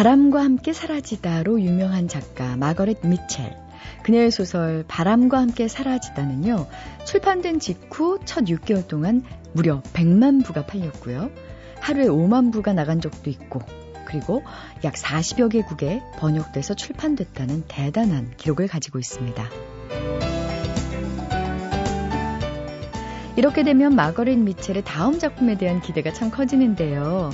바람과 함께 사라지다로 유명한 작가 마거렛 미첼. 그녀의 소설 바람과 함께 사라지다는요, 출판된 직후 첫 6개월 동안 무려 100만 부가 팔렸고요. 하루에 5만 부가 나간 적도 있고, 그리고 약 40여 개국에 번역돼서 출판됐다는 대단한 기록을 가지고 있습니다. 이렇게 되면 마거렛 미첼의 다음 작품에 대한 기대가 참 커지는데요.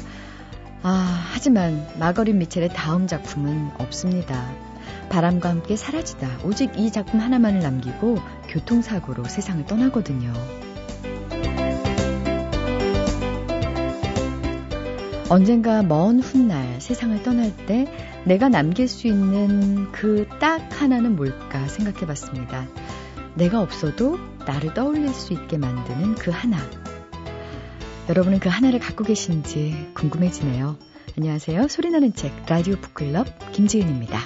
아, 하지만 마거릿 미첼의 다음 작품은 없습니다. 바람과 함께 사라지다. 오직 이 작품 하나만을 남기고 교통사고로 세상을 떠나거든요. 언젠가 먼 훗날 세상을 떠날 때 내가 남길 수 있는 그 딱 하나는 뭘까 생각해 봤습니다. 내가 없어도 나를 떠올릴 수 있게 만드는 그 하나. 여러분은 그 하나를 갖고 계신지 궁금해지네요. 안녕하세요. 소리나는 책 라디오 북클럽 김지은입니다.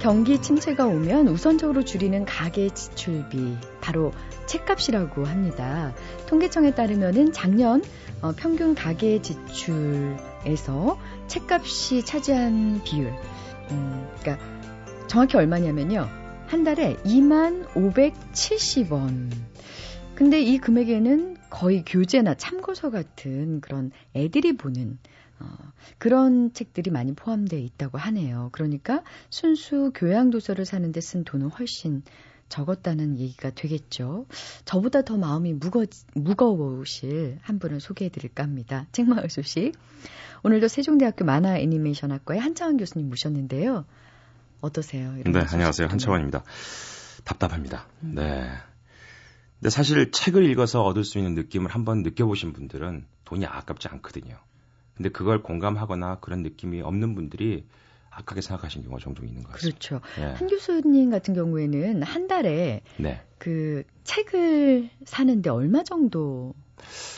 경기 침체가 오면 우선적으로 줄이는 가계 지출비 바로 책값이라고 합니다. 통계청에 따르면은 작년 어, 평균 가계 지출에서 책값이 차지한 비율, 음, 그러니까 정확히 얼마냐면요. 한 달에 2만 570원. 근데 이 금액에는 거의 교재나 참고서 같은 그런 애들이 보는 어, 그런 책들이 많이 포함되어 있다고 하네요. 그러니까 순수 교양 도서를 사는데 쓴 돈은 훨씬 적었다는 얘기가 되겠죠. 저보다 더 마음이 무거, 무거우실 한 분을 소개해 드릴까 합니다. 책마을 소식. 오늘도 세종대학교 만화 애니메이션학과의 한창원 교수님 모셨는데요. 어떠세요? 네, 안녕하세요. 한차원입니다. 답답합니다. 음. 네. 근데 사실 책을 읽어서 얻을 수 있는 느낌을 한번 느껴보신 분들은 돈이 아깝지 않거든요. 근데 그걸 공감하거나 그런 느낌이 없는 분들이 악하게 생각하시는 경우가 종종 있는 것 같습니다. 그렇죠. 네. 한 교수님 같은 경우에는 한 달에 네. 그 책을 사는데 얼마 정도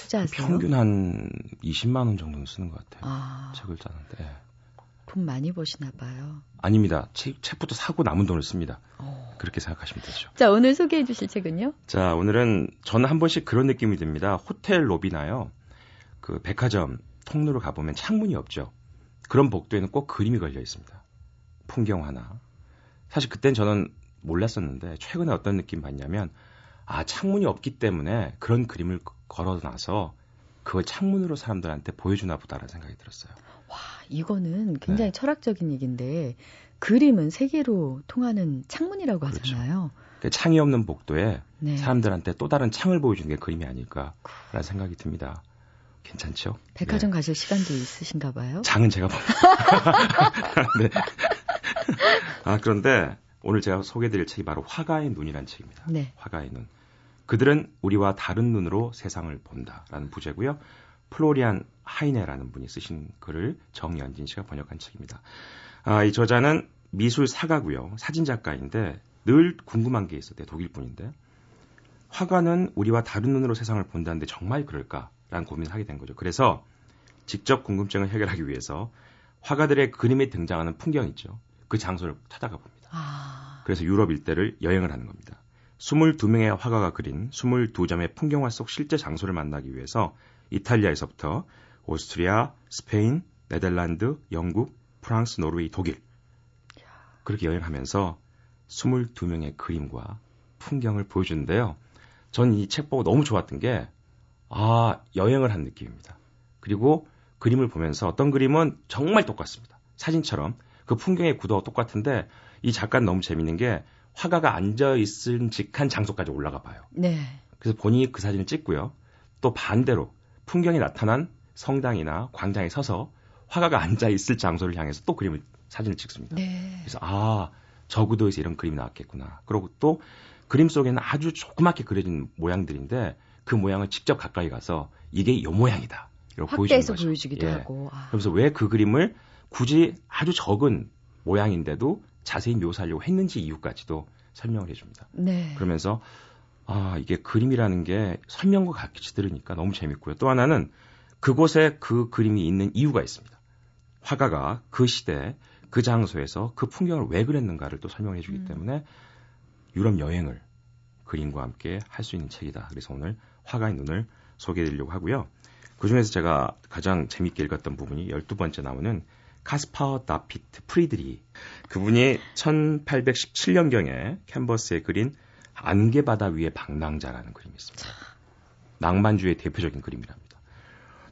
투자하세요? 평균 한 20만 원 정도는 쓰는 것 같아요. 아. 책을 사는데. 돈 많이 버시나 봐요. 아닙니다. 책, 책부터 사고 남은 돈을 씁니다. 오. 어. 그렇게 생각하시면 되죠. 자, 오늘 소개해 주실 책은요? 자, 오늘은 저는 한 번씩 그런 느낌이 듭니다. 호텔 로비나요. 그 백화점 통로로 가보면 창문이 없죠. 그런 복도에는 꼭 그림이 걸려 있습니다. 풍경 하나. 사실 그땐 저는 몰랐었는데 최근에 어떤 느낌 받냐면 아 창문이 없기 때문에 그런 그림을 걸어놔서 그걸 창문으로 사람들한테 보여주나 보다라는 생각이 들었어요. 와, 이거는 굉장히 네. 철학적인 얘기인데 그림은 세계로 통하는 창문이라고 그렇죠. 하잖아요. 그러니까 창이 없는 복도에 네. 사람들한테 또 다른 창을 보여주는 게 그림이 아닐까라는 생각이 듭니다. 괜찮죠? 백화점 네. 가실 시간도 있으신가 봐요. 장은 제가 봅니다. 네. 아, 그런데 오늘 제가 소개드릴 책이 바로 화가의 눈이라는 책입니다. 네. 화가의 눈. 그들은 우리와 다른 눈으로 세상을 본다라는 부제고요. 플로리안 하이네라는 분이 쓰신 글을 정연진 씨가 번역한 책입니다. 아, 이 저자는 미술 사가고요. 사진 작가인데 늘 궁금한 게 있었대요. 독일 분인데. 화가는 우리와 다른 눈으로 세상을 본다는데 정말 그럴까라는 고민을 하게 된 거죠. 그래서 직접 궁금증을 해결하기 위해서 화가들의 그림에 등장하는 풍경 있죠. 그 장소를 찾아가 봅니다. 아... 그래서 유럽 일대를 여행을 하는 겁니다. 22명의 화가가 그린 22점의 풍경화 속 실제 장소를 만나기 위해서 이탈리아에서부터 오스트리아, 스페인, 네덜란드, 영국, 프랑스, 노르웨이, 독일 그렇게 여행하면서 22명의 그림과 풍경을 보여주는데요. 전 이 책 보고 너무 좋았던 게, 아, 여행을 한 느낌입니다. 그리고 그림을 보면서 어떤 그림은 정말 똑같습니다. 사진처럼 그 풍경의 구도가 똑같은데 이 작가는 너무 재밌는 게 화가가 앉아 있은 직한 장소까지 올라가 봐요. 네. 그래서 본인이 그 사진을 찍고요. 또 반대로 풍경이 나타난 성당이나 광장에 서서 화가가 앉아 있을 장소를 향해서 또 그림을 사진을 찍습니다. 네. 그래서 아, 저 구도에서 이런 그림이 나왔겠구나. 그리고 또 그림 속에는 아주 조그맣게 그려진 모양들인데 그 모양을 직접 가까이 가서 이게 요 모양이다. 이렇게 보여주는 거죠. 보여주기도 예. 하고. 아. 그래서 왜 그 그림을 굳이 아주 적은 모양인데도 자세히 묘사하려고 했는지 이유까지도 설명을 해줍니다. 네. 그러면서 아 이게 그림이라는 게 설명과 같이 들으니까 너무 재밌고요. 또 하나는 그곳에 그 그림이 있는 이유가 있습니다. 화가가 그 시대 그 장소에서 그 풍경을 왜 그랬는가를 또 설명해 주기 음. 때문에 유럽 여행을 그림과 함께 할 수 있는 책이다. 그래서 오늘 화가의 눈을 소개해 드리려고 하고요. 그 중에서 제가 가장 재밌게 읽었던 부분이 12번째 나오는 카스파어 나피트 프리드리. 그분이 1817년경에 캔버스에 그린 안개바다 위의 방랑자라는 그림이 있습니다. 낭만주의의 대표적인 그림이랍니다.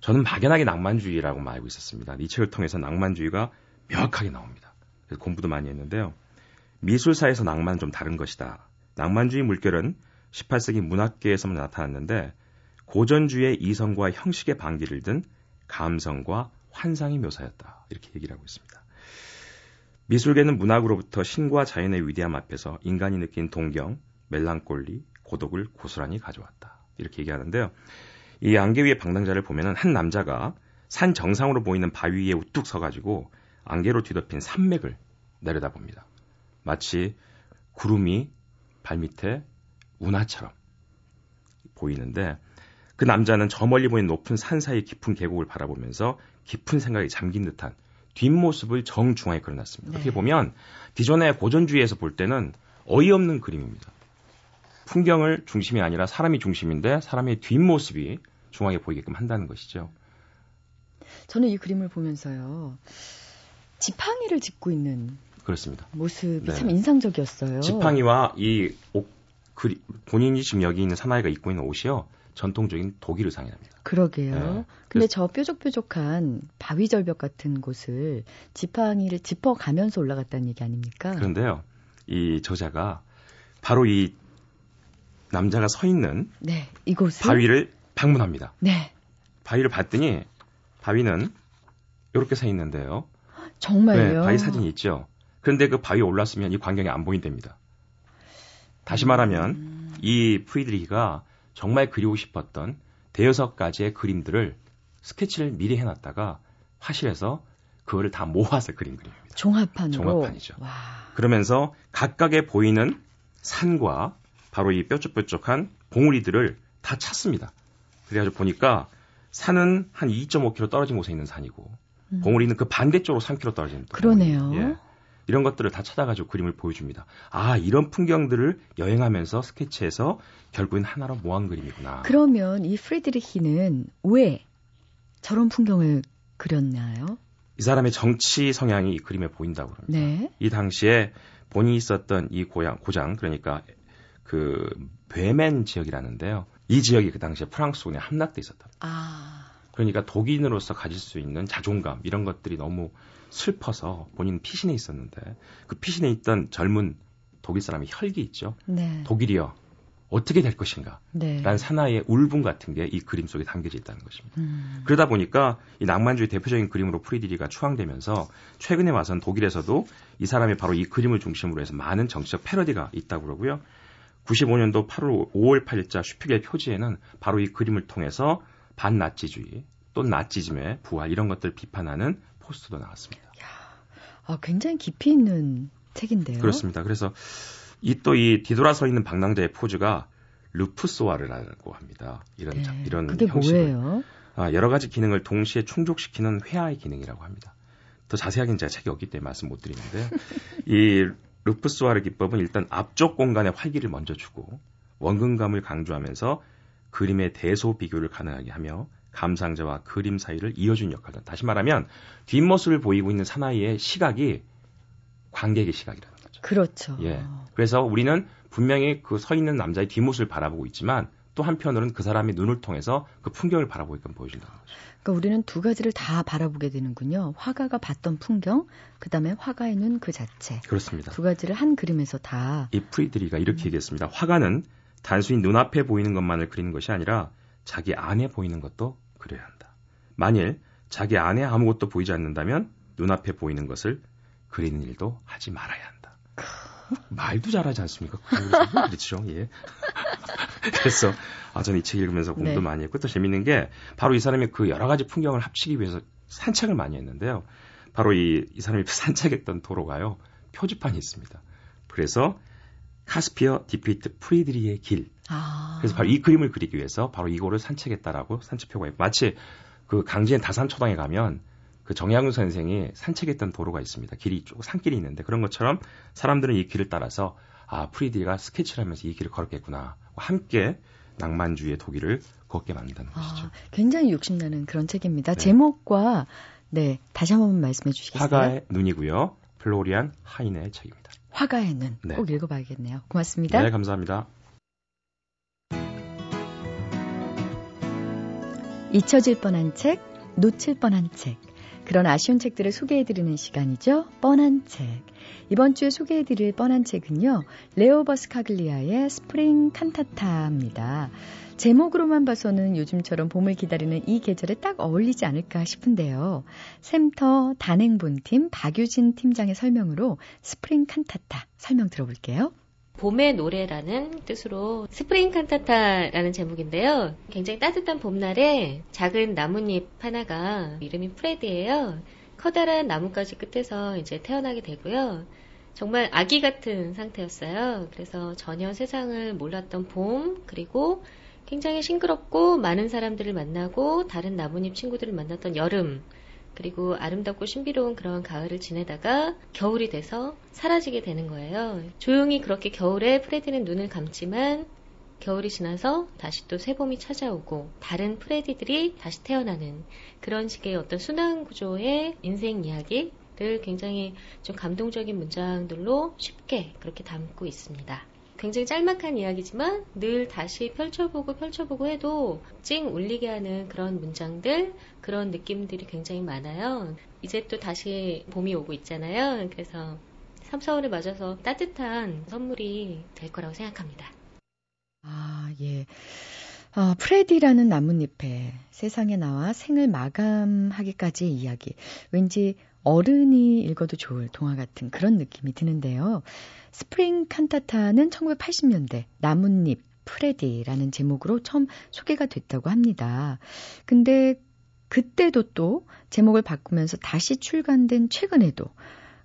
저는 막연하게 낭만주의라고 알고 있었습니다. 이 책을 통해서 낭만주의가 명확하게 나옵니다. 그래서 공부도 많이 했는데요. 미술사에서 낭만은 좀 다른 것이다. 낭만주의 물결은 18세기 문학계에서만 나타났는데 고전주의 이성과 형식의 반기를 든 감성과 환상의 묘사였다. 이렇게 얘기를 하고 있습니다. 미술계는 문학으로부터 신과 자연의 위대함 앞에서 인간이 느낀 동경, 멜랑꼴리, 고독을 고스란히 가져왔다. 이렇게 얘기하는데요. 이 안개 위의 방랑자를 보면은 한 남자가 산 정상으로 보이는 바위 위에 우뚝 서가지고 안개로 뒤덮인 산맥을 내려다봅니다. 마치 구름이 발밑에 운하처럼 보이는데 그 남자는 저 멀리 보이는 높은 산 사이 깊은 계곡을 바라보면서 깊은 생각에 잠긴 듯한 뒷모습을 정중하게 그려놨습니다. 네. 어떻게 보면 기존의 고전주의에서 볼 때는 어이없는 그림입니다. 풍경을 중심이 아니라 사람이 중심인데 사람의 뒷모습이 중앙에 보이게끔 한다는 것이죠. 저는 이 그림을 보면서요. 지팡이를 짚고 있는 그렇습니다. 모습이 네. 참 인상적이었어요. 지팡이와 이 옷, 그리, 본인이 지금 여기 있는 사나이가 입고 있는 옷이요. 전통적인 독일 의상이랍니다. 그러게요. 네. 근데 저 뾰족뾰족한 바위 절벽 같은 곳을 지팡이를 짚어 가면서 올라갔다는 얘기 아닙니까? 그런데요. 이 저자가 바로 이 남자가 서 있는 네, 이곳을 바위를 방문합니다. 네. 바위를 봤더니 바위는 이렇게 서 있는데요. 정말요? 네, 바위 사진이 있죠. 그런데 그 바위에 올랐으면 이 광경이 안 보인답니다. 다시 말하면 음. 이 프리드리히가 정말 그리고 싶었던 대여섯 가지의 그림들을 스케치를 미리 해놨다가 화실에서 그거를 다 모아서 그린 그림입니다. 종합판으로. 종합판이죠. 와. 그러면서 각각의 보이는 산과 바로 이 뾰족뾰족한 봉우리들을 다 찾습니다. 그래가지고 보니까 산은 한 2.5km 떨어진 곳에 있는 산이고 음. 봉우리는 그 반대쪽으로 3km 떨어진 그러네요. 예. 이런 것들을 다 찾아가지고 그림을 보여줍니다. 아, 이런 풍경들을 여행하면서 스케치해서 결국엔 하나로 모한 그림이구나. 그러면 이 프리드리히는 왜 저런 풍경을 그렸나요? 이 사람의 정치 성향이 이 그림에 보인다고 합니다. 네. 이 당시에 본인이 있었던 이 고향, 고장, 그러니까 그 베멘 지역이라는데요. 이 지역이 그 당시에 프랑스군에 함락돼 있었다. 아. 그러니까 독인으로서 가질 수 있는 자존감 이런 것들이 너무 슬퍼서 본인 피신해 있었는데 그 피신해 있던 젊은 독일 사람의 혈기 있죠. 네. 독일이여 어떻게 될 것인가? 네. 라는 사나이의 울분 같은 게 이 그림 속에 담겨져 있다는 것입니다. 음. 그러다 보니까 이 낭만주의 대표적인 그림으로 프리디리가 추앙되면서 최근에 와선 독일에서도 이 사람이 바로 이 그림을 중심으로 해서 많은 정치적 패러디가 있다고 그러고요. 95년도 8월 5월 8일자 슈피겔 표지에는 바로 이 그림을 통해서 반나치주의 또 나치즘의 부활 이런 것들을 비판하는 포스트도 나왔습니다. 야, 아, 굉장히 깊이 있는 책인데요. 그렇습니다. 그래서 이 또이 이 뒤돌아서 있는 방랑자의 포즈가 루프소아르라고 합니다. 이런 네, 이런 그게 형식을. 뭐예요? 아, 여러 가지 기능을 동시에 충족시키는 회화의 기능이라고 합니다. 더 자세하게는 제가 책이 없기 때문에 말씀 못 드리는데요. 이 루프소아르 기법은 일단 앞쪽 공간에 활기를 먼저 주고 원근감을 강조하면서 그림의 대소 비교를 가능하게 하며 감상자와 그림 사이를 이어준 역할을. 다시 말하면 뒷모습을 보이고 있는 사나이의 시각이 관객의 시각이라는 거죠. 그렇죠. 예. 그래서 우리는 분명히 그 서 있는 남자의 뒷모습을 바라보고 있지만 또 한편으로는 그 사람의 눈을 통해서 그 풍경을 바라보게끔 보여준다는 거죠. 그러니까 우리는 두 가지를 다 바라보게 되는군요. 화가가 봤던 풍경, 그 다음에 화가의 눈 그 자체. 그렇습니다. 두 가지를 한 그림에서 다. 이 프리드리가 이렇게 음. 얘기했습니다. 화가는 단순히 눈앞에 보이는 것만을 그리는 것이 아니라 자기 안에 보이는 것도 그려야 한다. 만일 자기 안에 아무것도 보이지 않는다면 눈앞에 보이는 것을 그리는 일도 하지 말아야 한다. 말도 잘하지 않습니까? 그렇죠. 예. 그래서 아 저는 이 책 읽으면서 공부도 네. 많이 했고 또 재밌는 게 바로 이 사람이 그 여러 가지 풍경을 합치기 위해서 산책을 많이 했는데요. 바로 이, 이 사람이 산책했던 도로가요. 표지판이 있습니다. 그래서 카스파르 다비트 프리드리히의 길. 아. 그래서 바로 이 그림을 그리기 위해서 바로 이거를 산책했다라고 산책표가 있고 마치 그 강진 다산초당에 가면 그 정약용 선생이 산책했던 도로가 있습니다. 길이 쭉 산길이 있는데 그런 것처럼 사람들은 이 길을 따라서 아 프리드리히가 스케치를 하면서 이 길을 걸었겠구나. 함께 낭만주의의 독일을 걷게 만든다는 아, 것이죠. 굉장히 욕심나는 그런 책입니다. 네. 제목과 네 다시 한 번 말씀해 주시겠어요? 화가의 눈이고요. 플로리안 하인의 책입니다. 화가의 눈. 네. 꼭 읽어봐야겠네요. 고맙습니다. 네, 감사합니다. 잊혀질 뻔한 책, 놓칠 뻔한 책. 그런 아쉬운 책들을 소개해드리는 시간이죠. 뻔한 책. 이번 주에 소개해드릴 뻔한 책은요. 레오 버스카글리아의 스프링 칸타타입니다. 제목으로만 봐서는 요즘처럼 봄을 기다리는 이 계절에 딱 어울리지 않을까 싶은데요. 샘터 단행본팀 박유진 팀장의 설명으로 스프링 칸타타 설명 들어볼게요. 봄의 노래라는 뜻으로 스프링 칸타타라는 제목인데요. 굉장히 따뜻한 봄날에 작은 나뭇잎 하나가 이름이 프레드예요. 커다란 나뭇가지 끝에서 이제 태어나게 되고요. 정말 아기 같은 상태였어요. 그래서 전혀 세상을 몰랐던 봄, 그리고 굉장히 싱그럽고 많은 사람들을 만나고 다른 나뭇잎 친구들을 만났던 여름, 그리고 아름답고 신비로운 그런 가을을 지내다가 겨울이 돼서 사라지게 되는 거예요. 조용히 그렇게 겨울에 프레디는 눈을 감지만 겨울이 지나서 다시 또 새봄이 찾아오고 다른 프레디들이 다시 태어나는 그런 식의 어떤 순환 구조의 인생 이야기를 굉장히 좀 감동적인 문장들로 쉽게 그렇게 담고 있습니다. 굉장히 짤막한 이야기지만 늘 다시 펼쳐보고 펼쳐보고 해도 찡 울리게 하는 그런 문장들, 그런 느낌들이 굉장히 많아요. 이제 또 다시 봄이 오고 있잖아요. 그래서 3, 4월을 맞아서 따뜻한 선물이 될 거라고 생각합니다. 아, 예. 어, 프레디라는 나뭇잎에 세상에 나와 생을 마감하기까지의 이야기. 왠지 어른이 읽어도 좋을 동화 같은 그런 느낌이 드는데요. 스프링 칸타타는 1980년대 나뭇잎 프레디라는 제목으로 처음 소개가 됐다고 합니다. 근데 그때도 또 제목을 바꾸면서 다시 출간된 최근에도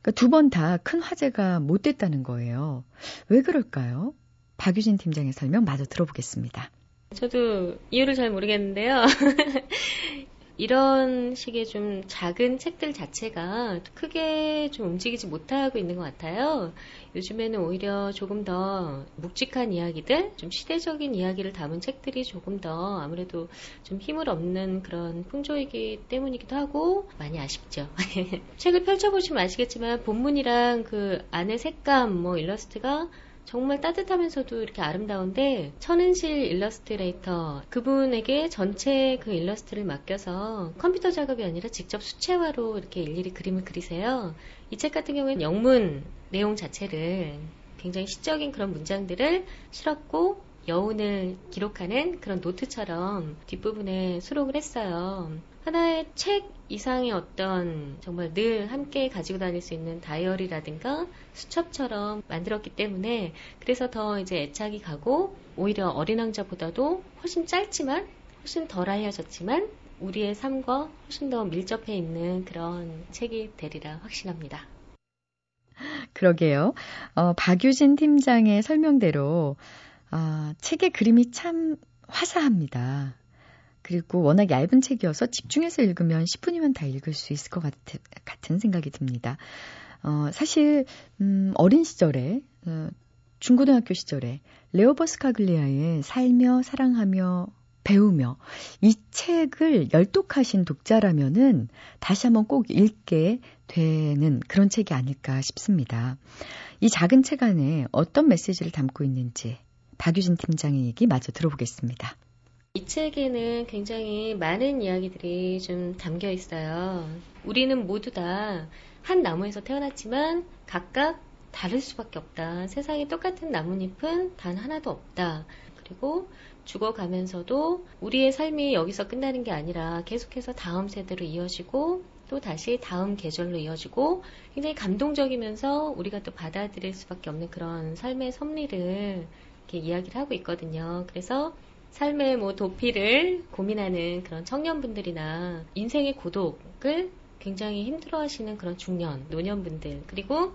그러니까 두 번 다 큰 화제가 못 됐다는 거예요. 왜 그럴까요? 박유진 팀장의 설명 마저 들어보겠습니다. 저도 이유를 잘 모르겠는데요. 이런 식의 좀 작은 책들 자체가 크게 좀 움직이지 못하고 있는 것 같아요. 요즘에는 오히려 조금 더 묵직한 이야기들, 좀 시대적인 이야기를 담은 책들이 조금 더 아무래도 좀 힘을 얻는 그런 풍조이기 때문이기도 하고 많이 아쉽죠. 책을 펼쳐보시면 아시겠지만 본문이랑 그 안에 색감, 뭐 일러스트가 정말 따뜻하면서도 이렇게 아름다운데 천은실 일러스트레이터 그분에게 전체 그 일러스트를 맡겨서 컴퓨터 작업이 아니라 직접 수채화로 이렇게 일일이 그림을 그리세요. 이 책 같은 경우에는 영문 내용 자체를 굉장히 시적인 그런 문장들을 실었고 여운을 기록하는 그런 노트처럼 뒷부분에 수록을 했어요. 하나의 책 이상의 어떤 정말 늘 함께 가지고 다닐 수 있는 다이어리라든가 수첩처럼 만들었기 때문에 그래서 더 이제 애착이 가고 오히려 어린 왕자보다도 훨씬 짧지만 훨씬 덜 알려졌지만 우리의 삶과 훨씬 더 밀접해 있는 그런 책이 되리라 확신합니다. 그러게요. 어, 박유진 팀장의 설명대로 아, 책의 그림이 참 화사합니다. 그리고 워낙 얇은 책이어서 집중해서 읽으면 10분이면 다 읽을 수 있을 것 같, 같은 생각이 듭니다. 어, 사실, 음, 어린 시절에, 어, 중고등학교 시절에 레오 버스카글리아의 살며 사랑하며 배우며 이 책을 열독하신 독자라면은 다시 한번 꼭 읽게 되는 그런 책이 아닐까 싶습니다. 이 작은 책 안에 어떤 메시지를 담고 있는지 박유진 팀장의 얘기 마저 들어보겠습니다. 이 책에는 굉장히 많은 이야기들이 좀 담겨 있어요. 우리는 모두 다 한 나무에서 태어났지만 각각 다를 수밖에 없다. 세상에 똑같은 나뭇잎은 단 하나도 없다. 그리고 죽어가면서도 우리의 삶이 여기서 끝나는 게 아니라 계속해서 다음 세대로 이어지고 또 다시 다음 계절로 이어지고 굉장히 감동적이면서 우리가 또 받아들일 수밖에 없는 그런 삶의 섭리를 이렇게 이야기를 하고 있거든요. 그래서 삶의 뭐 도피를 고민하는 그런 청년분들이나 인생의 고독을 굉장히 힘들어 하시는 그런 중년, 노년분들, 그리고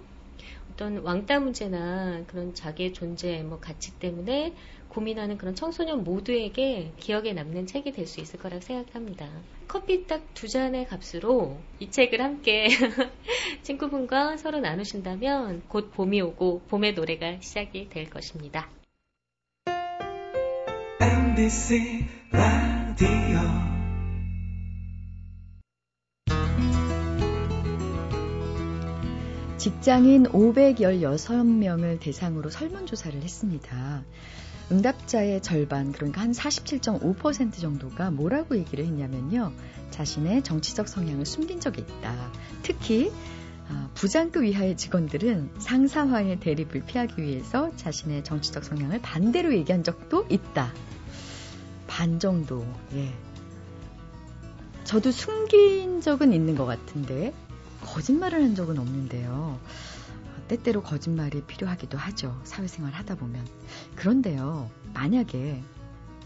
어떤 왕따 문제나 그런 자기의 존재, 뭐 가치 때문에 고민하는 그런 청소년 모두에게 기억에 남는 책이 될 수 있을 거라고 생각합니다. 커피 딱 두 잔의 값으로 이 책을 함께 친구분과 서로 나누신다면 곧 봄이 오고 봄의 노래가 시작이 될 것입니다. MBC 라디오 직장인 516명을 대상으로 설문조사를 했습니다. 응답자의 절반, 그러니까 한 47.5% 정도가 뭐라고 얘기를 했냐면요. 자신의 정치적 성향을 숨긴 적이 있다. 특히 아, 부장급 이하의 직원들은 상사와의 대립을 피하기 위해서 자신의 정치적 성향을 반대로 얘기한 적도 있다. 반 정도, 예. 저도 숨긴 적은 있는 것 같은데, 거짓말을 한 적은 없는데요. 때때로 거짓말이 필요하기도 하죠. 사회생활 하다 보면. 그런데요, 만약에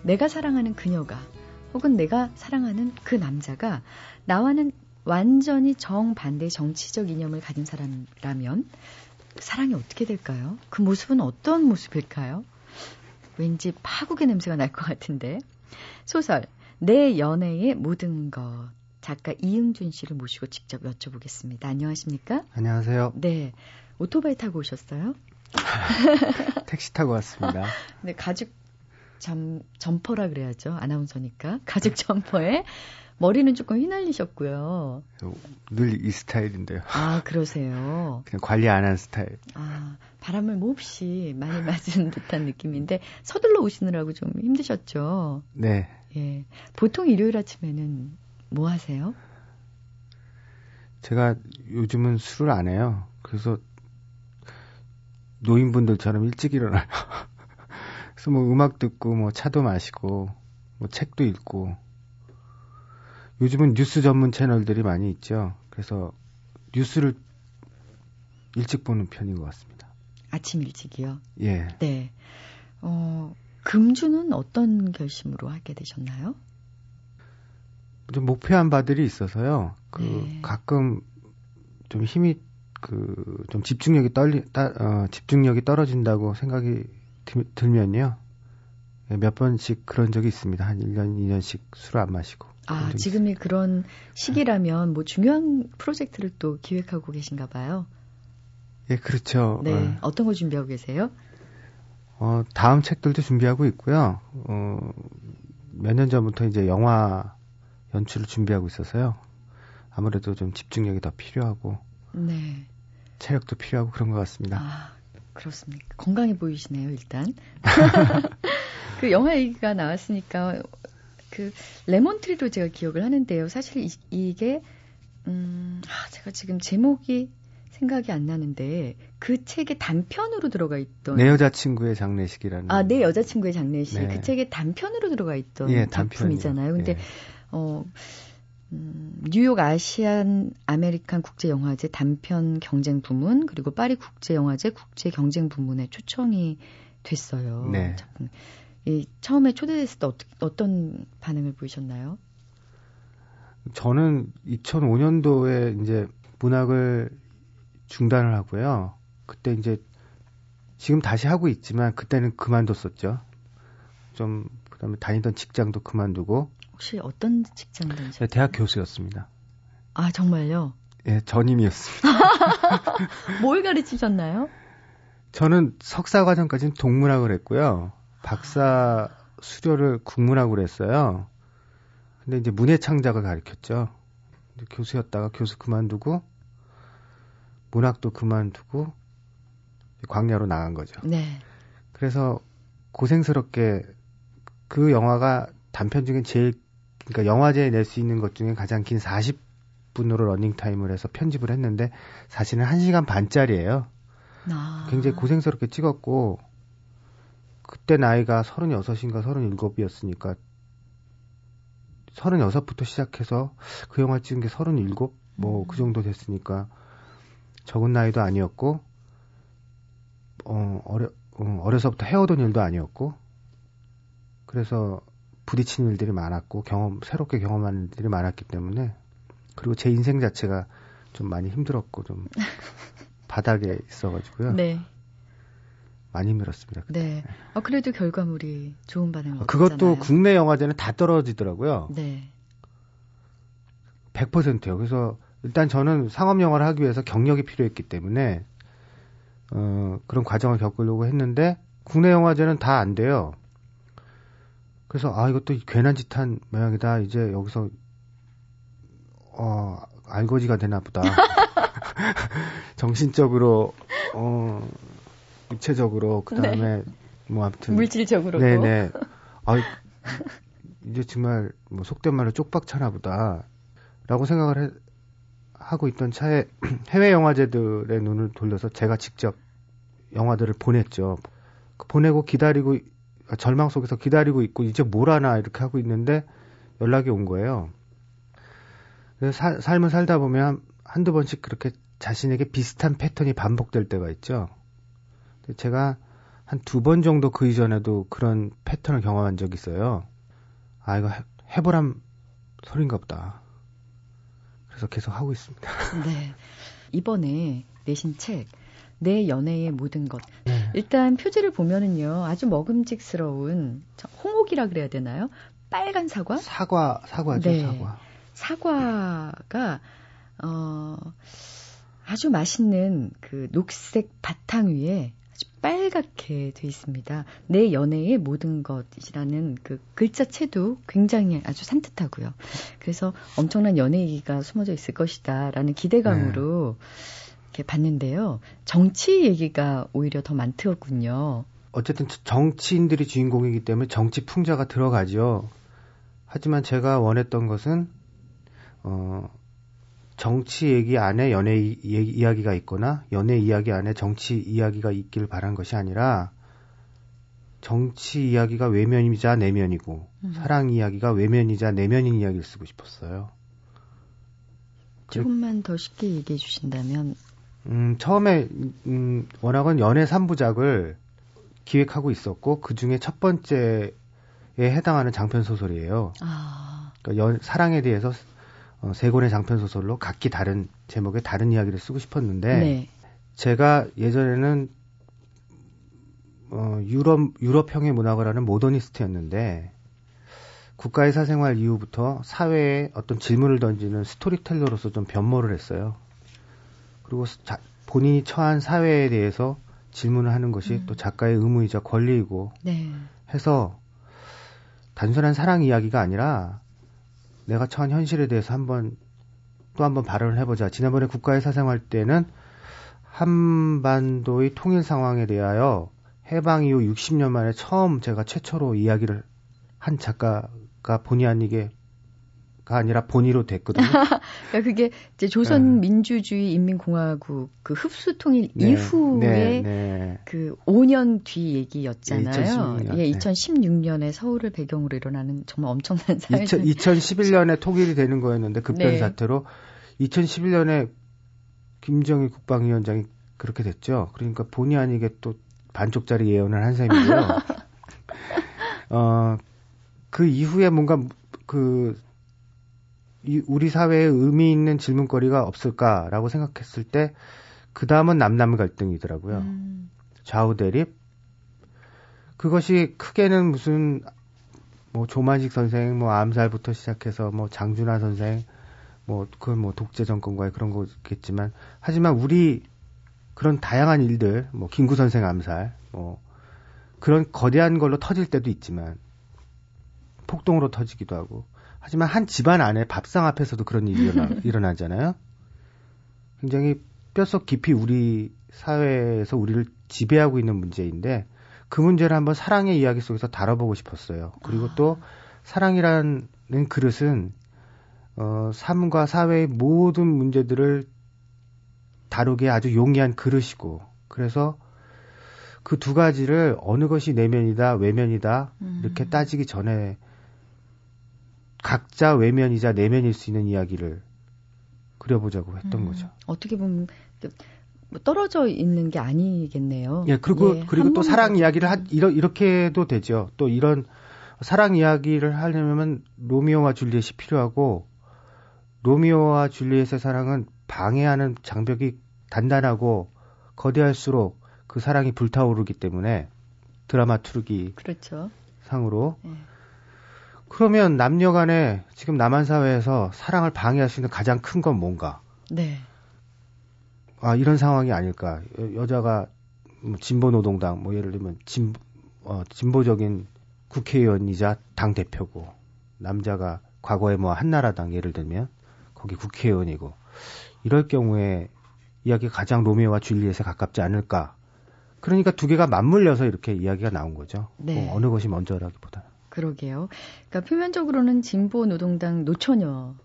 내가 사랑하는 그녀가 혹은 내가 사랑하는 그 남자가 나와는 완전히 정반대 정치적 이념을 가진 사람이라면 사랑이 어떻게 될까요? 그 모습은 어떤 모습일까요? 왠지 파국의 냄새가 날 것 같은데. 소설, 내 연애의 모든 것. 작가 이응준 씨를 모시고 직접 여쭤보겠습니다. 안녕하십니까? 안녕하세요. 네. 오토바이 타고 오셨어요? 택시 타고 왔습니다. 네, 가죽 점, 점퍼라 그래야죠. 아나운서니까. 가죽 점퍼에 머리는 조금 휘날리셨고요. 늘 이 스타일인데요. 아, 그러세요. 그냥 관리 안 한 스타일. 아, 바람을 몹시 많이 맞은 듯한 느낌인데 서둘러 오시느라고 좀 힘드셨죠? 네. 예. 보통 일요일 아침에는 뭐 하세요? 제가 요즘은 술을 안 해요. 그래서 노인분들처럼 일찍 일어나요. 그래서 뭐 음악 듣고 뭐 차도 마시고 뭐 책도 읽고 요즘은 뉴스 전문 채널들이 많이 있죠. 그래서 뉴스를 일찍 보는 편인 것 같습니다. 아침 일찍이요? 예. 네. 어, 금주는 어떤 결심으로 하게 되셨나요? 좀 목표한 바들이 있어서요. 그 네. 가끔 좀 힘이 그 좀 집중력이 떨리 따, 어, 집중력이 떨어진다고 생각이 들, 면요 예, 몇 번씩 그런 적이 있습니다. 한 1년, 2년씩 술을 안 마시고. 아, 지금이 있어요. 그런 시기라면 뭐 중요한 프로젝트를 또 기획하고 계신가 봐요. 예, 그렇죠. 네. 어. 어떤 거 준비하고 계세요? 어, 다음 책들도 준비하고 있고요. 어, 몇 년 전부터 이제 영화 연출을 준비하고 있어서요. 아무래도 좀 집중력이 더 필요하고 네. 체력도 필요하고 그런 것 같습니다. 아, 그렇습니까? 건강해 보이시네요, 일단. 그 영화 얘기가 나왔으니까 그 레몬트리로 제가 기억을 하는데요. 사실 이, 이게 음, 아, 제가 지금 제목이 생각이 안 나는데 그 책에 단편으로 들어가 있던 내 여자친구의 장례식이라는 아, 내 여자친구의 장례식. 네. 그 책에 단편으로 들어가 있던 예, 작품이잖아요. 근데 예. 어 음, 뉴욕 아시안 아메리칸 국제 영화제 단편 경쟁 부문 그리고 파리 국제 영화제 국제 경쟁 부문에 초청이 됐어요. 네. 작품. 이 처음에 초대됐을 때 어떻게, 어떤 반응을 보이셨나요? 저는 2005년도에 이제 문학을 중단을 하고요. 그때 이제 지금 다시 하고 있지만 그때는 그만뒀었죠. 좀 그다음에 다니던 직장도 그만두고 혹시 어떤 직장 다니셨어요? 네, 대학 교수였습니다. 아 정말요? 예, 전임이었습니다. 뭘 가르치셨나요? 저는 석사 과정까지는 독문학을 했고요. 박사 수료를 국문학으로 했어요. 근데 이제 문예 창작을 가르쳤죠. 교수였다가 교수 그만두고 문학도 그만두고 광야로 나간 거죠. 네. 그래서 고생스럽게 그 영화가 단편 중에 제일 그러니까 영화제에 낼 수 있는 것 중에 가장 긴 40분으로 러닝 타임을 해서 편집을 했는데 사실은 1시간 반짜리예요. 아. 굉장히 고생스럽게 찍었고 그때 나이가 36인가 37이었으니까 36부터 시작해서 그 영화 찍은 게 37? 뭐그 음. 정도 됐으니까 적은 나이도 아니었고 어, 어려, 어, 어려서부터 해오던 일도 아니었고 그래서 부딪힌 일들이 많았고 경험 새롭게 경험한 일들이 많았기 때문에 그리고 제 인생 자체가 좀 많이 힘들었고 좀 바닥에 있어가지고요. 네. 많이 힘들었습니다. 그때. 네. 아, 그래도 결과물이 좋은 반응을 그것도 얻었잖아요. 국내 영화제는 다 떨어지더라고요. 네. 100%요. 그래서 일단 저는 상업 영화를 하기 위해서 경력이 필요했기 때문에 어, 그런 과정을 겪으려고 했는데 국내 영화제는 다 안 돼요. 그래서 아 이것도 괜한 짓 한 모양이다. 이제 여기서 어 알거지가 되나 보다. 정신적으로 어 육체적으로 그다음에 네. 뭐 아무튼 물질적으로도 네네. 아 이제 정말 뭐 속된 말로 쪽박 차나 보다라고 생각을 해, 하고 있던 차에 해외 영화제들의 눈을 돌려서 제가 직접 영화들을 보냈죠. 그 보내고 기다리고 절망 속에서 기다리고 있고 이제 뭘 하나 이렇게 하고 있는데 연락이 온 거예요. 그래서 사, 삶을 살다 보면 한두 번씩 그렇게 자신에게 비슷한 패턴이 반복될 때가 있죠. 제가 한 두 번 정도 그 이전에도 그런 패턴을 경험한 적이 있어요. 아, 이거 해, 해보란 소린가 보다. 그래서 계속 하고 있습니다. 네. 이번에 내신 책, 내 연애의 모든 것. 네. 일단 표지를 보면은요, 아주 먹음직스러운 홍옥이라 그래야 되나요? 빨간 사과? 사과, 사과죠, 네. 사과. 사과가, 어, 아주 맛있는 그 녹색 바탕 위에 빨갛게 돼 있습니다. 내 연애의 모든 것이라는 그 글자체도 굉장히 아주 산뜻하고요. 그래서 엄청난 연애 얘기가 숨어져 있을 것이다라는 기대감으로 네. 이렇게 봤는데요. 정치 얘기가 오히려 더 많더군요. 어쨌든 정치인들이 주인공이기 때문에 정치 풍자가 들어가죠. 하지만 제가 원했던 것은 어 정치 얘기 안에 연애 이, 이야기가 있거나 연애 이야기 안에 정치 이야기가 있길 바란 것이 아니라 정치 이야기가 외면이자 내면이고 음. 사랑 이야기가 외면이자 내면인 이야기를 쓰고 싶었어요. 조금만 더 쉽게 얘기해 주신다면 음, 처음에 음, 워낙은 연애 3부작을 기획하고 있었고 그 중에 첫 번째에 해당하는 장편 소설이에요. 아. 그러니까 연, 사랑에 대해서 어, 세 권의 장편 소설로 각기 다른 제목의 다른 이야기를 쓰고 싶었는데 네. 제가 예전에는 어, 유럽 유럽형의 문학을 하는 모더니스트였는데 국가의 사생활 이후부터 사회에 어떤 질문을 던지는 스토리텔러로서 좀 변모를 했어요. 그리고 자, 본인이 처한 사회에 대해서 질문을 하는 것이 음. 또 작가의 의무이자 권리이고 네. 해서 단순한 사랑 이야기가 아니라 내가 처한 현실에 대해서 한번 또 한번 발언을 해보자. 지난번에 국가의 사생활 때는 한반도의 통일 상황에 대하여 해방 이후 60년 만에 처음 제가 최초로 이야기를 한 작가가 본의 아니게 가 아니라 본의로 됐거든요. 그러니까 그게 이제 조선 네. 민주주의 인민공화국 그 흡수 통일 네, 이후에 네, 네. 그 5년 뒤 얘기였잖아요. 2016년, 예, 2016년에 서울을 배경으로 일어나는 정말 엄청난 사회. 2011년에 통일이 되는 거였는데 급변 네. 사태로 2011년에 김정일 국방위원장이 그렇게 됐죠. 그러니까 본의 아니게 또 반쪽짜리 예언을 한 셈이고요. 어, 그 이후에 뭔가 그이 우리 사회에 의미 있는 질문거리가 없을까라고 생각했을 때 그 다음은 남남 갈등이더라고요. 음. 좌우 대립. 그것이 크게는 무슨 뭐 조만식 선생, 뭐 암살부터 시작해서 뭐 장준하 선생, 뭐 그건 뭐 독재 정권과의 그런 거겠지만 하지만 우리 그런 다양한 일들, 뭐 김구 선생 암살, 뭐 그런 거대한 걸로 터질 때도 있지만 폭동으로 터지기도 하고 하지만 한 집안 안에 밥상 앞에서도 그런 일이 일어나, 일어나잖아요. 굉장히 뼛속 깊이 우리 사회에서 우리를 지배하고 있는 문제인데 그 문제를 한번 사랑의 이야기 속에서 다뤄보고 싶었어요. 그리고 또 사랑이라는 그릇은 어, 삶과 사회의 모든 문제들을 다루기에 아주 용이한 그릇이고 그래서 그 두 가지를 어느 것이 내면이다 외면이다 이렇게 음. 따지기 전에 각자 외면이자 내면일 수 있는 이야기를 그려보자고 했던 음, 거죠. 어떻게 보면 뭐 떨어져 있는 게 아니겠네요. 예, 그리고 예, 그리고 또 사랑 이야기를 하, 이러, 이렇게도 되죠. 또 이런 사랑 이야기를 하려면 로미오와 줄리엣이 필요하고 로미오와 줄리엣의 사랑은 방해하는 장벽이 단단하고 거대할수록 그 사랑이 불타오르기 때문에 드라마투르기 그렇죠. 상으로 네. 그러면 남녀 간에 지금 남한 사회에서 사랑을 방해할 수 있는 가장 큰 건 뭔가? 네. 아, 이런 상황이 아닐까. 여, 자가 뭐 진보 노동당 뭐 예를 들면 진 어, 진보적인 국회의원이자 당 대표고 남자가 과거에 뭐 한나라당 예를 들면 거기 국회의원이고 이럴 경우에 이야기가 가장 로미오와 줄리엣에 가깝지 않을까. 그러니까 두 개가 맞물려서 이렇게 이야기가 나온 거죠. 네. 뭐 어느 것이 먼저라기보다. 그러게요. 그러니까 표면적으로는 진보 노동당 노처녀고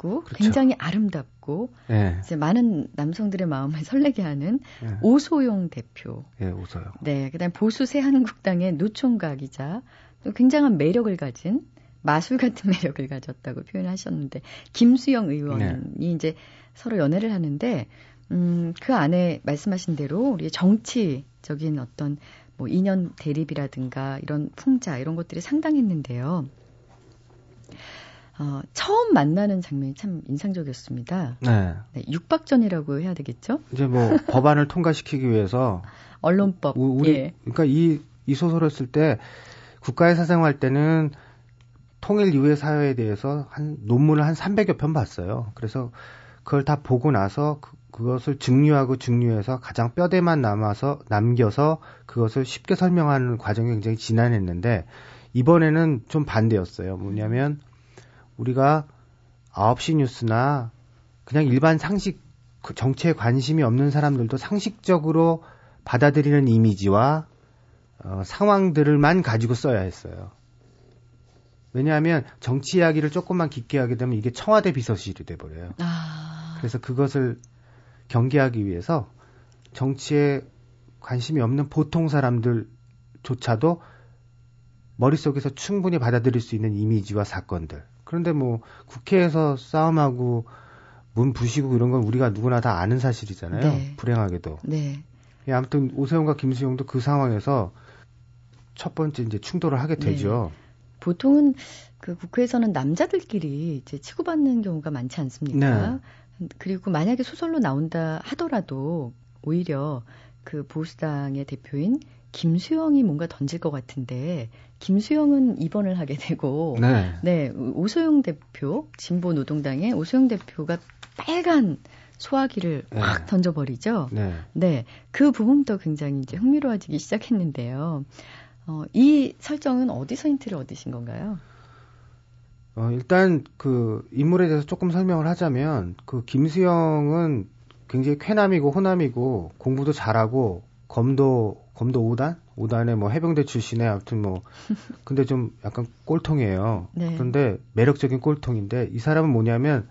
그렇죠. 굉장히 아름답고 네. 이제 많은 남성들의 마음을 설레게 하는 네. 오소용 대표. 네, 오소용. 네, 그다음 보수 새한국당의 노총각이자 또 굉장한 매력을 가진 마술 같은 매력을 가졌다고 표현하셨는데 김수영 의원이 네. 이제 서로 연애를 하는데 음, 그 안에 말씀하신 대로 우리 정치적인 어떤 뭐 인연 대립이라든가 이런 풍자 이런 것들이 상당했는데요. 어, 처음 만나는 장면이 참 인상적이었습니다. 네. 네. 육박전이라고 해야 되겠죠? 이제 뭐 법안을 통과시키기 위해서 언론법. 우 리 예. 그러니까 이, 이 소설을 쓸 때 국가에 사생할 때는 통일 이후의 사회에 대해서 한 논문을 한 300여 편 봤어요. 그래서 그걸 다 보고 나서 그, 그것을 증류하고 증류해서 가장 뼈대만 남아서 남겨서 그것을 쉽게 설명하는 과정이 굉장히 지난했는데 이번에는 좀 반대였어요. 뭐냐면 우리가 9시 뉴스나 그냥 일반 상식 그 정치에 관심이 없는 사람들도 상식적으로 받아들이는 이미지와 어, 상황들을만 가지고 써야 했어요. 왜냐하면 정치 이야기를 조금만 깊게 하게 되면 이게 청와대 비서실이 돼버려요. 아... 그래서 그것을 경계하기 위해서 정치에 관심이 없는 보통 사람들조차도 머릿속에서 충분히 받아들일 수 있는 이미지와 사건들. 그런데 뭐 국회에서 싸움하고 문 부시고 이런 건 우리가 누구나 다 아는 사실이잖아요. 네. 불행하게도. 네. 예, 아무튼 오세훈과 김수영도 그 상황에서 첫 번째 이제 충돌을 하게 네. 되죠. 네. 보통은 그 국회에서는 남자들끼리 이제 치고받는 경우가 많지 않습니까? 네. 그리고 만약에 소설로 나온다 하더라도 오히려 그 보수당의 대표인 김수영이 뭔가 던질 것 같은데 김수영은 입원을 하게 되고 네, 네 오소영 대표 진보 노동당의 오소영 대표가 빨간 소화기를 네. 확 던져버리죠. 네. 네. 그 부분도 굉장히 이제 흥미로워지기 시작했는데요. 어, 이 설정은 어디서 힌트를 얻으신 건가요? 어, 일단 그 인물에 대해서 조금 설명을 하자면 그 김수영은 굉장히 쾌남이고 호남이고 공부도 잘하고 검도 검도 5단? 5단에 뭐 해병대 출신에 아무튼 뭐 근데 좀 약간 꼴통이에요. 네. 그런데 매력적인 꼴통인데 이 사람은 뭐냐면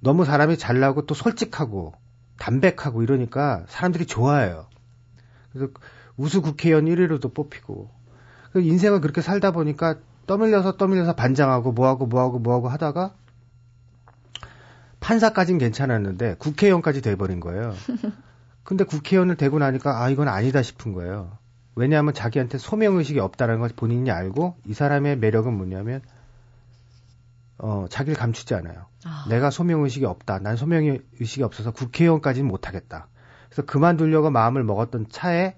너무 사람이 잘나고 또 솔직하고 담백하고 이러니까 사람들이 좋아해요. 그래서 우수 국회의원 1위로도 뽑히고 그 인생을 그렇게 살다 보니까 떠밀려서 떠밀려서 반장하고 뭐하고 뭐하고 뭐하고 하다가 판사까진 괜찮았는데 국회의원까지 돼버린 거예요. 근데 국회의원을 되고 나니까 아 이건 아니다 싶은 거예요. 왜냐하면 자기한테 소명 의식이 없다는 걸 본인이 알고 이 사람의 매력은 뭐냐면 어 자기를 감추지 않아요. 아. 내가 소명 의식이 없다. 난 소명 의식이 없어서 국회의원까지는 못하겠다. 그래서 그만두려고 마음을 먹었던 차에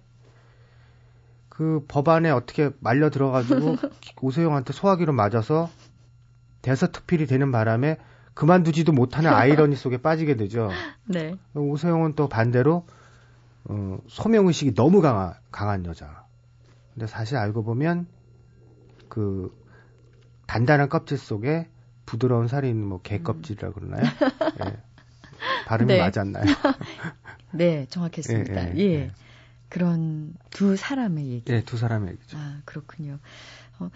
그 법안에 어떻게 말려 들어가지고 오세영한테 소화기로 맞아서 대서특필이 되는 바람에 그만두지도 못하는 아이러니 속에 빠지게 되죠. 네. 오세영은 또 반대로 어, 소명 의식이 너무 강하, 강한 여자. 근데 사실 알고 보면 그 단단한 껍질 속에 부드러운 살이 있는 뭐 개껍질이라 고 그러나요? 예. 발음이 네. 맞았나요? 네, 정확했습니다. 예. 예, 예. 그런 두 사람의 얘기. 네, 두 사람의 얘기죠. 아, 그렇군요. 어,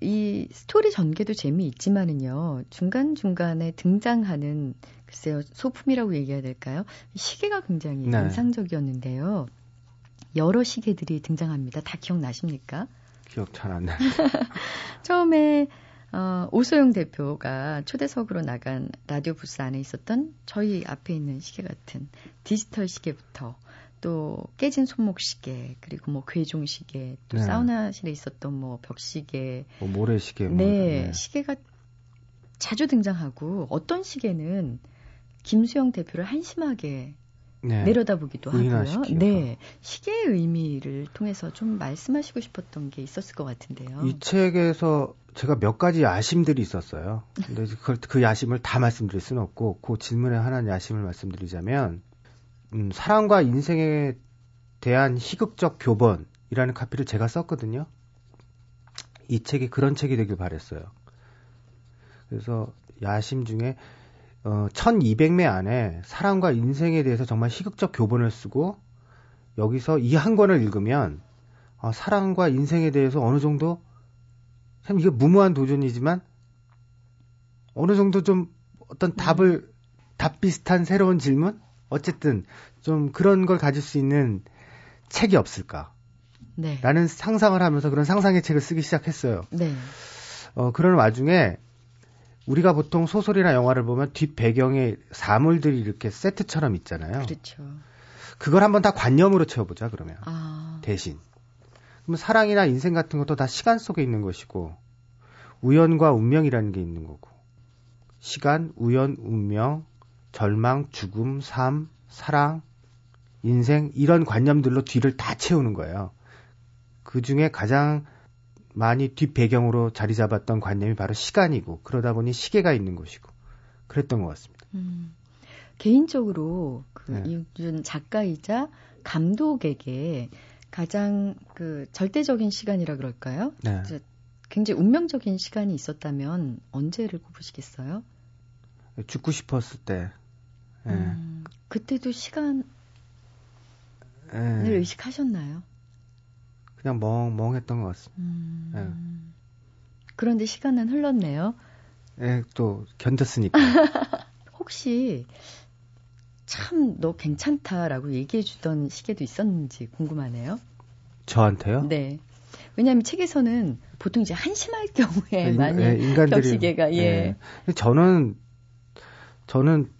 이 스토리 전개도 재미있지만은요, 중간중간에 등장하는, 글쎄요, 소품이라고 얘기해야 될까요? 시계가 굉장히 네. 인상적이었는데요. 여러 시계들이 등장합니다. 다 기억나십니까? 기억 잘 안 나요. 처음에, 어, 오소영 대표가 초대석으로 나간 라디오 부스 안에 있었던 저희 앞에 있는 시계 같은 디지털 시계부터 또 깨진 손목 시계 그리고 뭐 괴종 시계 또 네. 사우나실에 있었던 뭐 벽시계 뭐 모래 시계 뭐 네, 네 시계가 자주 등장하고 어떤 시계는 김수영 대표를 한심하게 네. 내려다보기도 하고요. 네, 시계의 의미를 통해서 좀 말씀하시고 싶었던 게 있었을 것 같은데요. 이 책에서 제가 몇 가지 야심들이 있었어요. 근데 그, 그 야심을 다 말씀드릴 수는 없고 그 질문에 하나 야심을 말씀드리자면 음, 사랑과 인생에 대한 희극적 교본이라는 카피를 제가 썼거든요. 이 책이 그런 책이 되길 바랬어요. 그래서 야심 중에 어, 1200매 안에 사랑과 인생에 대해서 정말 희극적 교본을 쓰고 여기서 이 한 권을 읽으면 어, 사랑과 인생에 대해서 어느 정도 참 이게 무모한 도전이지만 어느 정도 좀 어떤 답을 답 비슷한 새로운 질문 어쨌든 좀 그런 걸 가질 수 있는 책이 없을까? 네. 라는 상상을 하면서 그런 상상의 책을 쓰기 시작했어요. 네. 어, 그런 와중에 우리가 보통 소설이나 영화를 보면 뒷 배경에 사물들이 이렇게 세트처럼 있잖아요. 그렇죠. 그걸 한번 다 관념으로 채워보자 그러면 아. 대신. 그럼 사랑이나 인생 같은 것도 다 시간 속에 있는 것이고 우연과 운명이라는 게 있는 거고 시간, 우연, 운명, 절망, 죽음, 삶, 사랑, 인생 이런 관념들로 뒤를 다 채우는 거예요. 그 중에 가장 많이 뒷배경으로 자리 잡았던 관념이 바로 시간이고 그러다 보니 시계가 있는 것이고 그랬던 것 같습니다. 음, 개인적으로 그 네. 이윤준 작가이자 감독에게 가장 그 절대적인 시간이라 그럴까요? 네. 굉장히 운명적인 시간이 있었다면 언제를 꼽으시겠어요? 죽고 싶었을 때. 네. 음, 그때도 시간을 네. 의식하셨나요? 그냥 멍멍했던 것 같습니다. 음... 네. 그런데 시간은 흘렀네요. 네, 또 견뎠으니까. 혹시 참 너 괜찮다라고 얘기해 주던 시계도 있었는지 궁금하네요. 저한테요? 네. 왜냐하면 책에서는 보통 이제 한심할 경우에 네, 많이 네, 인간들이 벽시계가 예. 네. 저는 저는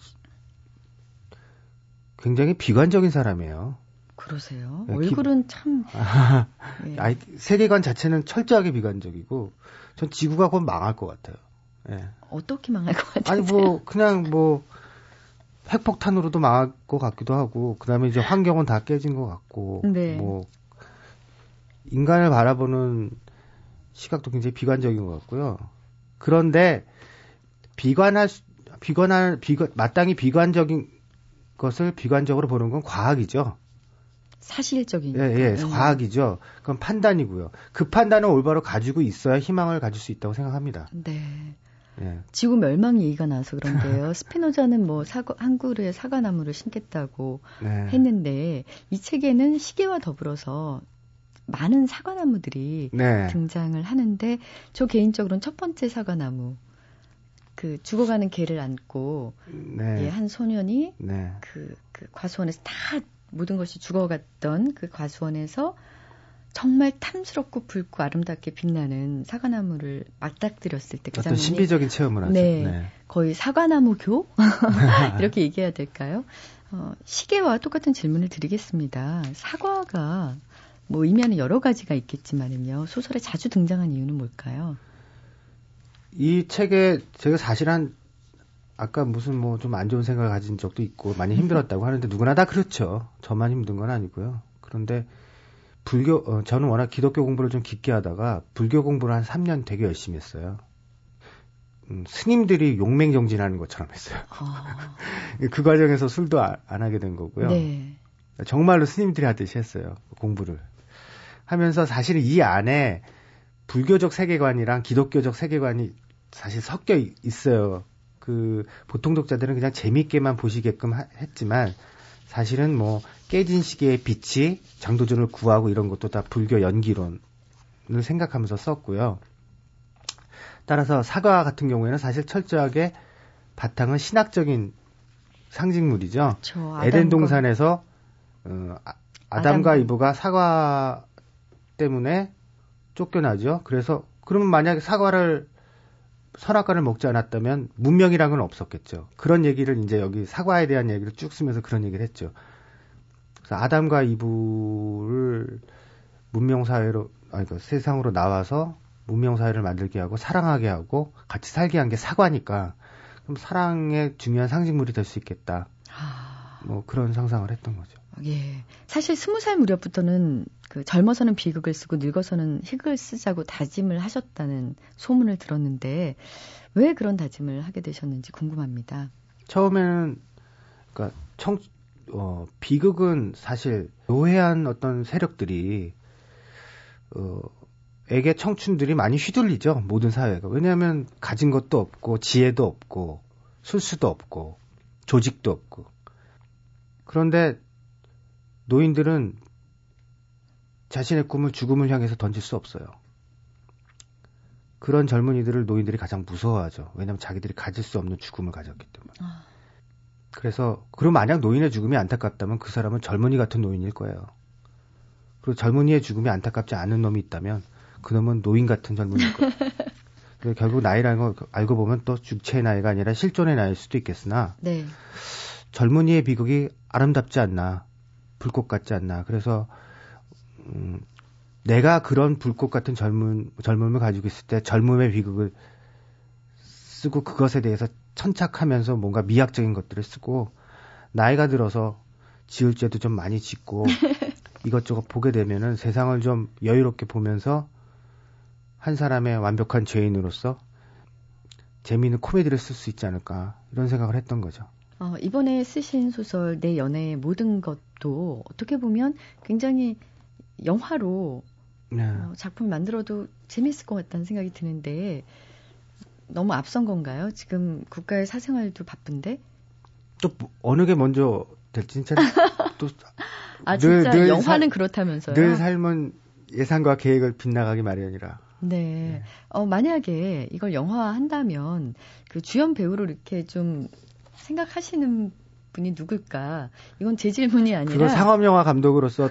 굉장히 비관적인 사람이에요. 그러세요? 네, 얼굴은 기... 참. 예. 아이, 세계관 자체는 철저하게 비관적이고, 전 지구가 곧 망할 것 같아요. 예. 어떻게 망할 것 같아요? 아니, 뭐, 그냥 뭐, 핵폭탄으로도 망할 것 같기도 하고, 그 다음에 이제 환경은 다 깨진 것 같고, 네. 뭐, 인간을 바라보는 시각도 굉장히 비관적인 것 같고요. 그런데, 비관할, 비관할, 비관, 마땅히 비관적인 것을 비관적으로 보는 건 과학이죠. 사실적인. 예, 예, 음. 과학이죠. 그건 판단이고요. 그 판단을 올바로 가지고 있어야 희망을 가질 수 있다고 생각합니다. 네. 예. 지구 멸망 얘기가 나서 그런데요. 스피노자는 뭐 사과, 한 그루에 사과나무를 심겠다고 네. 했는데 이 책에는 시계와 더불어서 많은 사과나무들이 네. 등장을 하는데 저 개인적으로는 첫 번째 사과나무 그 죽어가는 개를 안고 네. 예, 한 소년이 네. 그, 그 과수원에서 다 모든 것이 죽어갔던 그 과수원에서 정말 탐스럽고 붉고 아름답게 빛나는 사과나무를 맞닥뜨렸을 때그 장면이 신비적인 체험을 하죠. 네, 네. 거의 사과나무 교 이렇게 얘기해야 될까요? 어, 시계와 똑같은 질문을 드리겠습니다. 사과가 뭐 의미하는 여러 가지가 있겠지만은요 소설에 자주 등장한 이유는 뭘까요? 이 책에 제가 사실 한 아까 무슨 뭐 좀 안 좋은 생각을 가진 적도 있고 많이 힘들었다고 하는데 누구나 다 그렇죠. 저만 힘든 건 아니고요. 그런데 불교 어, 저는 워낙 기독교 공부를 좀 깊게 하다가 불교 공부를 한 3년 되게 열심히 했어요. 음, 스님들이 용맹정진하는 것처럼 했어요. 아... 그 과정에서 술도 아, 안 하게 된 거고요. 네. 정말로 스님들이 하듯이 했어요. 공부를. 하면서 사실 이 안에 불교적 세계관이랑 기독교적 세계관이 사실 섞여 있어요. 그 보통 독자들은 그냥 재밌게만 보시게끔 하, 했지만 사실은 뭐 깨진 시계의 빛이 장도준을 구하고 이런 것도 다 불교 연기론을 생각하면서 썼고요. 따라서 사과 같은 경우에는 사실 철저하게 바탕은 신학적인 상징물이죠. 그렇죠. 에덴 동산에서 어, 아, 아담과 아담. 이브가 사과 때문에 쫓겨나죠. 그래서 그러면 만약에 사과를 선악과를 먹지 않았다면 문명이란 건 없었겠죠. 그런 얘기를 이제 여기 사과에 대한 얘기를 쭉 쓰면서 그런 얘기를 했죠. 그래서 아담과 이브를 문명 사회로 아니 그 세상으로 나와서 문명 사회를 만들게 하고 사랑하게 하고 같이 살게 한 게 사과니까 그럼 사랑의 중요한 상징물이 될 수 있겠다. 아... 뭐 그런 상상을 했던 거죠. 예. 사실 스무 살 무렵부터는 그 젊어서는 비극을 쓰고 늙어서는 희극을 쓰자고 다짐을 하셨다는 소문을 들었는데 왜 그런 다짐을 하게 되셨는지 궁금합니다. 처음에는 그러니까 청 어, 비극은 사실 노회한 어떤 세력들이 어, 에게 청춘들이 많이 휘둘리죠. 모든 사회가. 왜냐하면 가진 것도 없고 지혜도 없고 술수도 없고 조직도 없고. 그런데 노인들은 자신의 꿈을 죽음을 향해서 던질 수 없어요. 그런 젊은이들을 노인들이 가장 무서워하죠. 왜냐하면 자기들이 가질 수 없는 죽음을 가졌기 때문에. 아. 그래서 그럼 만약 노인의 죽음이 안타깝다면 그 사람은 젊은이 같은 노인일 거예요. 그리고 젊은이의 죽음이 안타깝지 않은 놈이 있다면 그 놈은 노인 같은 젊은이일 거예요. 결국 나이라는 걸 알고 보면 또 죽체의 나이가 아니라 실존의 나이일 수도 있겠으나 네. 젊은이의 비극이 아름답지 않나 불꽃 같지 않나 그래서 음, 내가 그런 불꽃 같은 젊은 젊음을 가지고 있을 때 젊음의 비극을 쓰고 그것에 대해서 천착하면서 뭔가 미학적인 것들을 쓰고 나이가 들어서 지을 죄도 좀 많이 짓고 이것저것 보게 되면은 세상을 좀 여유롭게 보면서 한 사람의 완벽한 죄인으로서 재미있는 코미디를 쓸 수 있지 않을까 이런 생각을 했던 거죠. 어, 이번에 쓰신 소설 내 연애의 모든 것도 어떻게 보면 굉장히 영화로 네. 어, 작품 만들어도 재밌을 것 같다는 생각이 드는데 너무 앞선 건가요? 지금 국가의 사생활도 바쁜데? 또 뭐, 어느 게 먼저 될지 진짜 또 아, 진짜 늘, 늘 영화는 사, 그렇다면서요? 늘 삶은 예상과 계획을 빗나가기 마련이라. 네. 네. 어, 만약에 이걸 영화 한다면 그 주연 배우로 이렇게 좀 생각하시는 분이 누굴까? 이건 제 질문이 아니라. 그거 상업 영화 감독으로서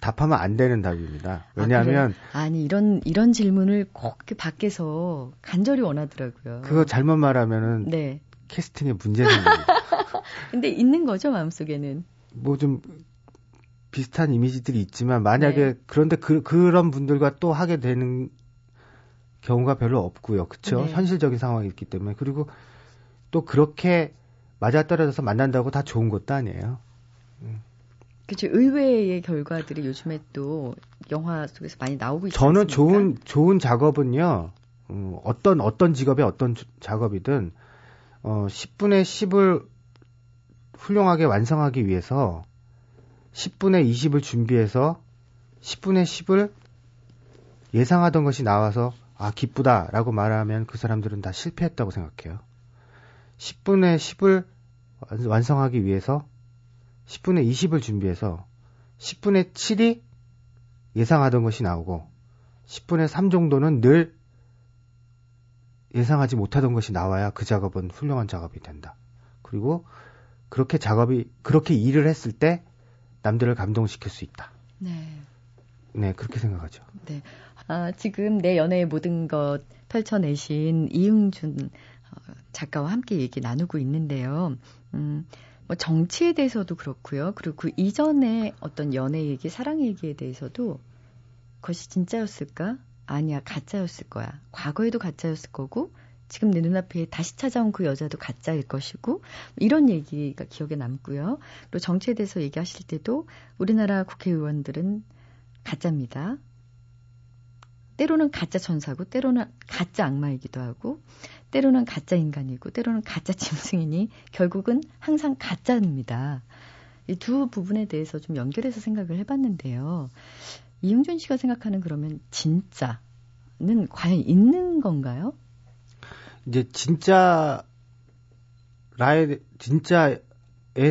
답하면 안 되는 답입니다. 왜냐하면 아, 니 이런 이런 질문을 꼭 밖에서 간절히 원하더라고요. 그거 잘못 말하면은 네. 캐스팅에 문제 생깁니다. 근데 있는 거죠 마음속에는. 뭐 좀 비슷한 이미지들이 있지만 만약에 네. 그런데 그 그런 분들과 또 하게 되는 경우가 별로 없고요. 그렇죠? 네. 현실적인 상황이 있기 때문에 그리고 또 그렇게 맞아떨어져서 만난다고 다 좋은 것도 아니에요. 음. 그렇죠. 의외의 결과들이 요즘에 또 영화 속에서 많이 나오고 있죠. 저는 좋은 좋은 작업은요. 음, 어떤 어떤 직업의 어떤 작업이든 어 10분의 10을 훌륭하게 완성하기 위해서 10분의 20을 준비해서 10분의 10을 예상하던 것이 나와서 아 기쁘다라고 말하면 그 사람들은 다 실패했다고 생각해요. 10분의 10을 완성하기 위해서 10분의 20을 준비해서 10분의 7이 예상하던 것이 나오고 10분의 3 정도는 늘 예상하지 못하던 것이 나와야 그 작업은 훌륭한 작업이 된다. 그리고 그렇게 작업이 그렇게 일을 했을 때 남들을 감동시킬 수 있다. 네. 네, 그렇게 생각하죠. 네. 아, 지금 내 연애의 모든 것 펼쳐내신 이응준 어, 작가와 함께 얘기 나누고 있는데요. 음, 뭐 정치에 대해서도 그렇고요. 그리고 그 이전에 어떤 연애 얘기, 사랑 얘기에 대해서도 그것이 진짜였을까? 아니야, 가짜였을 거야. 과거에도 가짜였을 거고, 지금 내 눈앞에 다시 찾아온 그 여자도 가짜일 것이고, 이런 얘기가 기억에 남고요. 그리고 정치에 대해서 얘기하실 때도 우리나라 국회의원들은 가짜입니다. 때로는 가짜 천사고, 때로는 가짜 악마이기도 하고, 때로는 가짜 인간이고 때로는 가짜 짐승이니 결국은 항상 가짜입니다. 이 두 부분에 대해서 좀 연결해서 생각을 해봤는데요. 이용준 씨가 생각하는 그러면 진짜는 과연 있는 건가요? 이제 진짜 라에 진짜에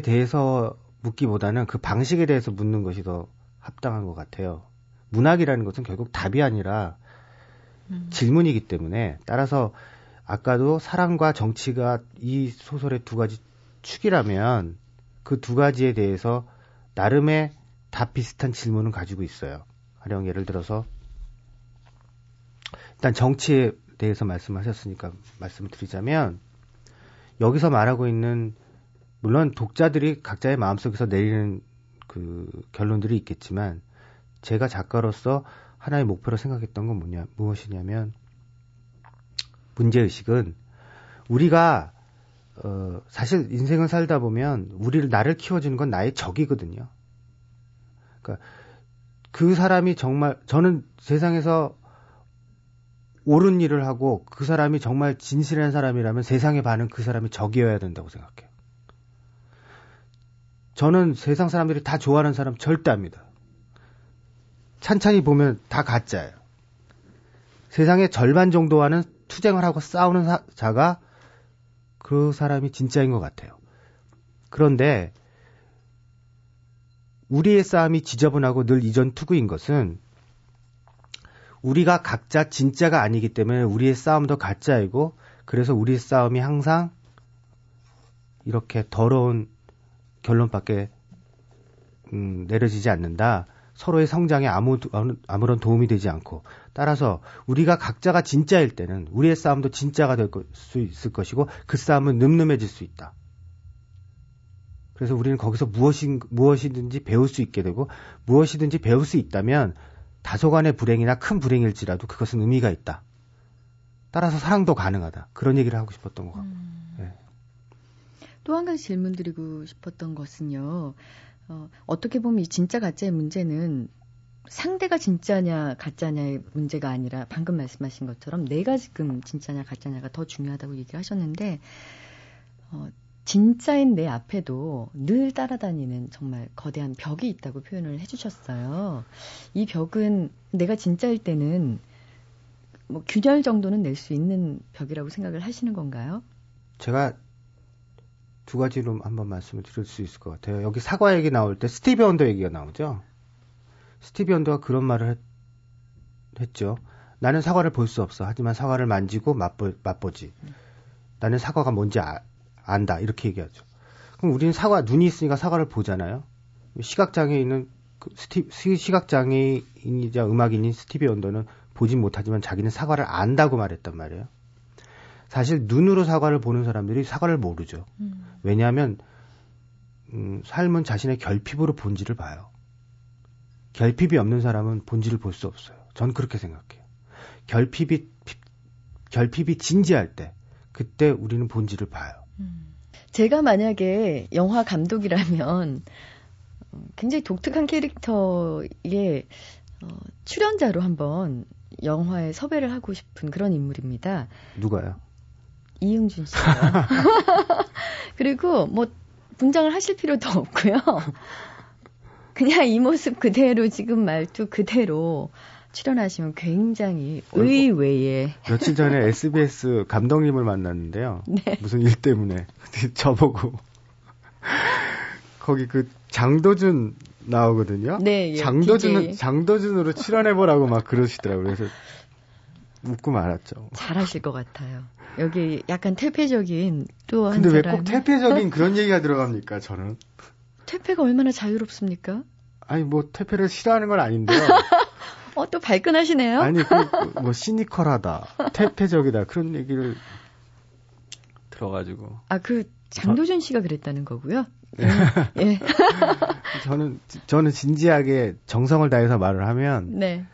대해서 묻기보다는 그 방식에 대해서 묻는 것이 더 합당한 것 같아요. 문학이라는 것은 결국 답이 아니라 음. 질문이기 때문에 따라서 아까도 사랑과 정치가 이 소설의 두 가지 축이라면 그 두 가지에 대해서 나름의 다 비슷한 질문을 가지고 있어요. 가령 예를 들어서 일단 정치에 대해서 말씀하셨으니까 말씀을 드리자면 여기서 말하고 있는 물론 독자들이 각자의 마음속에서 내리는 그 결론들이 있겠지만 제가 작가로서 하나의 목표로 생각했던 건 뭐냐 무엇이냐면 문제의식은 우리가 어, 사실 인생을 살다 보면 우리를 나를 키워주는 건 나의 적이거든요. 그러니까 그 사람이 정말 저는 세상에서 옳은 일을 하고 그 사람이 정말 진실한 사람이라면 세상에 반은 그 사람이 적이어야 된다고 생각해요. 저는 세상 사람들이 다 좋아하는 사람 절대 압니다. 찬찬히 보면 다 가짜예요. 세상의 절반 정도와는 투쟁을 하고 싸우는 사, 자가 그 사람이 진짜인 것 같아요. 그런데 우리의 싸움이 지저분하고 늘 이전 투구인 것은 우리가 각자 진짜가 아니기 때문에 우리의 싸움도 가짜이고 그래서 우리의 싸움이 항상 이렇게 더러운 결론밖에 음, 내려지지 않는다. 서로의 성장에 아무, 아무런 도움이 되지 않고 따라서 우리가 각자가 진짜일 때는 우리의 싸움도 진짜가 될 수 있을 것이고 그 싸움은 늠름해질 수 있다. 그래서 우리는 거기서 무엇이, 무엇이든지 배울 수 있게 되고 무엇이든지 배울 수 있다면 다소간의 불행이나 큰 불행일지라도 그것은 의미가 있다. 따라서 사랑도 가능하다. 그런 얘기를 하고 싶었던 것 같고. 음. 네. 또한 가지 질문 드리고 싶었던 것은요. 어, 어떻게 보면 이 진짜 가짜의 문제는 상대가 진짜냐 가짜냐의 문제가 아니라 방금 말씀하신 것처럼 내가 지금 진짜냐 가짜냐가 더 중요하다고 얘기를 하셨는데 어, 진짜인 내 앞에도 늘 따라다니는 정말 거대한 벽이 있다고 표현을 해주셨어요. 이 벽은 내가 진짜일 때는 뭐 균열 정도는 낼 수 있는 벽이라고 생각을 하시는 건가요? 제가 두 가지로 한번 말씀을 드릴 수 있을 것 같아요. 여기 사과 얘기 나올 때 스티비 원더 얘기가 나오죠. 스티비 원더가 그런 말을 했, 했죠. 나는 사과를 볼 수 없어. 하지만 사과를 만지고 맛보, 맛보지. 나는 사과가 뭔지 아, 안다. 이렇게 얘기하죠. 그럼 우리는 사과, 눈이 있으니까 사과를 보잖아요. 시각장애인은, 그 스티, 시각장애인이자 음악인인 스티비 언더는 보진 못하지만 자기는 사과를 안다고 말했단 말이에요. 사실 눈으로 사과를 보는 사람들이 사과를 모르죠. 음. 왜냐하면 음, 삶은 자신의 결핍으로 본질을 봐요. 결핍이 없는 사람은 본질을 볼 수 없어요. 전 그렇게 생각해요. 결핍이 결핍이 진지할 때 그때 우리는 본질을 봐요. 음. 제가 만약에 영화 감독이라면 어, 굉장히 독특한 캐릭터의 어, 출연자로 한번 영화에 섭외를 하고 싶은 그런 인물입니다. 누가요? 이응준 씨요. 그리고 뭐 분장을 하실 필요도 없고요. 그냥 이 모습 그대로 지금 말투 그대로 출연하시면 굉장히 의외의 며칠 전에 SBS 감독님을 만났는데요. 네. 무슨 일 때문에 저보고 거기 그 장도준 나오거든요. 네, 예, 장도준 장도준으로 출연해 보라고 막 그러시더라고요. 그래서 웃고 말았죠. 잘하실 것 같아요. 여기 약간 퇴폐적인 또 한. 근데 왜 꼭 퇴폐적인 그런 얘기가 들어갑니까? 저는. 퇴폐가 얼마나 자유롭습니까? 아니 뭐 퇴폐를 싫어하는 건 아닌데요. 어 또 발끈하시네요. 아니 그, 뭐 시니컬하다, 퇴폐적이다 그런 얘기를 들어가지고. 아그 장도준 씨가 그랬다는 거고요. 예. 예. 저는 저는 진지하게 정성을 다해서 말을 하면 네.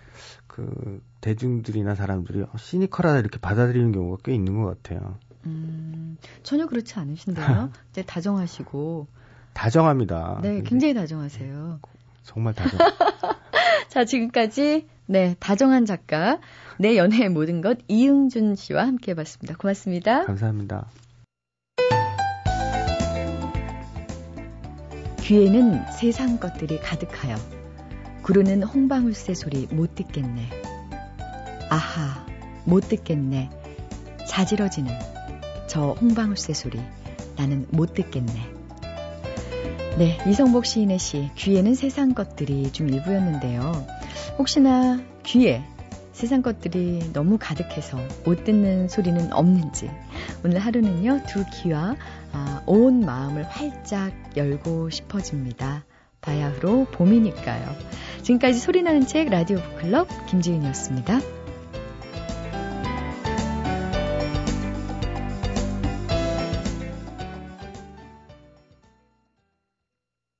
그 대중들이나 사람들이 어, 시니컬하다 이렇게 받아들이는 경우가 꽤 있는 것 같아요. 음, 전혀 그렇지 않으신데요. 이제 다정하시고. 다정합니다. 네, 굉장히 다정하세요. 정말 다정. 자, 지금까지 네 다정한 작가 내 연애의 모든 것 이응준 씨와 함께 해 봤습니다. 고맙습니다. 감사합니다. 귀에는 세상 것들이 가득하여 구르는 홍방울새 소리 못 듣겠네. 아하, 못 듣겠네. 자지러지는 저 홍방울새 소리 나는 못 듣겠네. 네, 이성복 시인의 시 귀에는 세상 것들이 좀 일부였는데요. 혹시나 귀에 세상 것들이 너무 가득해서 못 듣는 소리는 없는지 오늘 하루는요 두 귀와 아, 온 마음을 활짝 열고 싶어집니다. 바야흐로 봄이니까요. 지금까지 소리나는 책 라디오 북클럽 김지은이었습니다.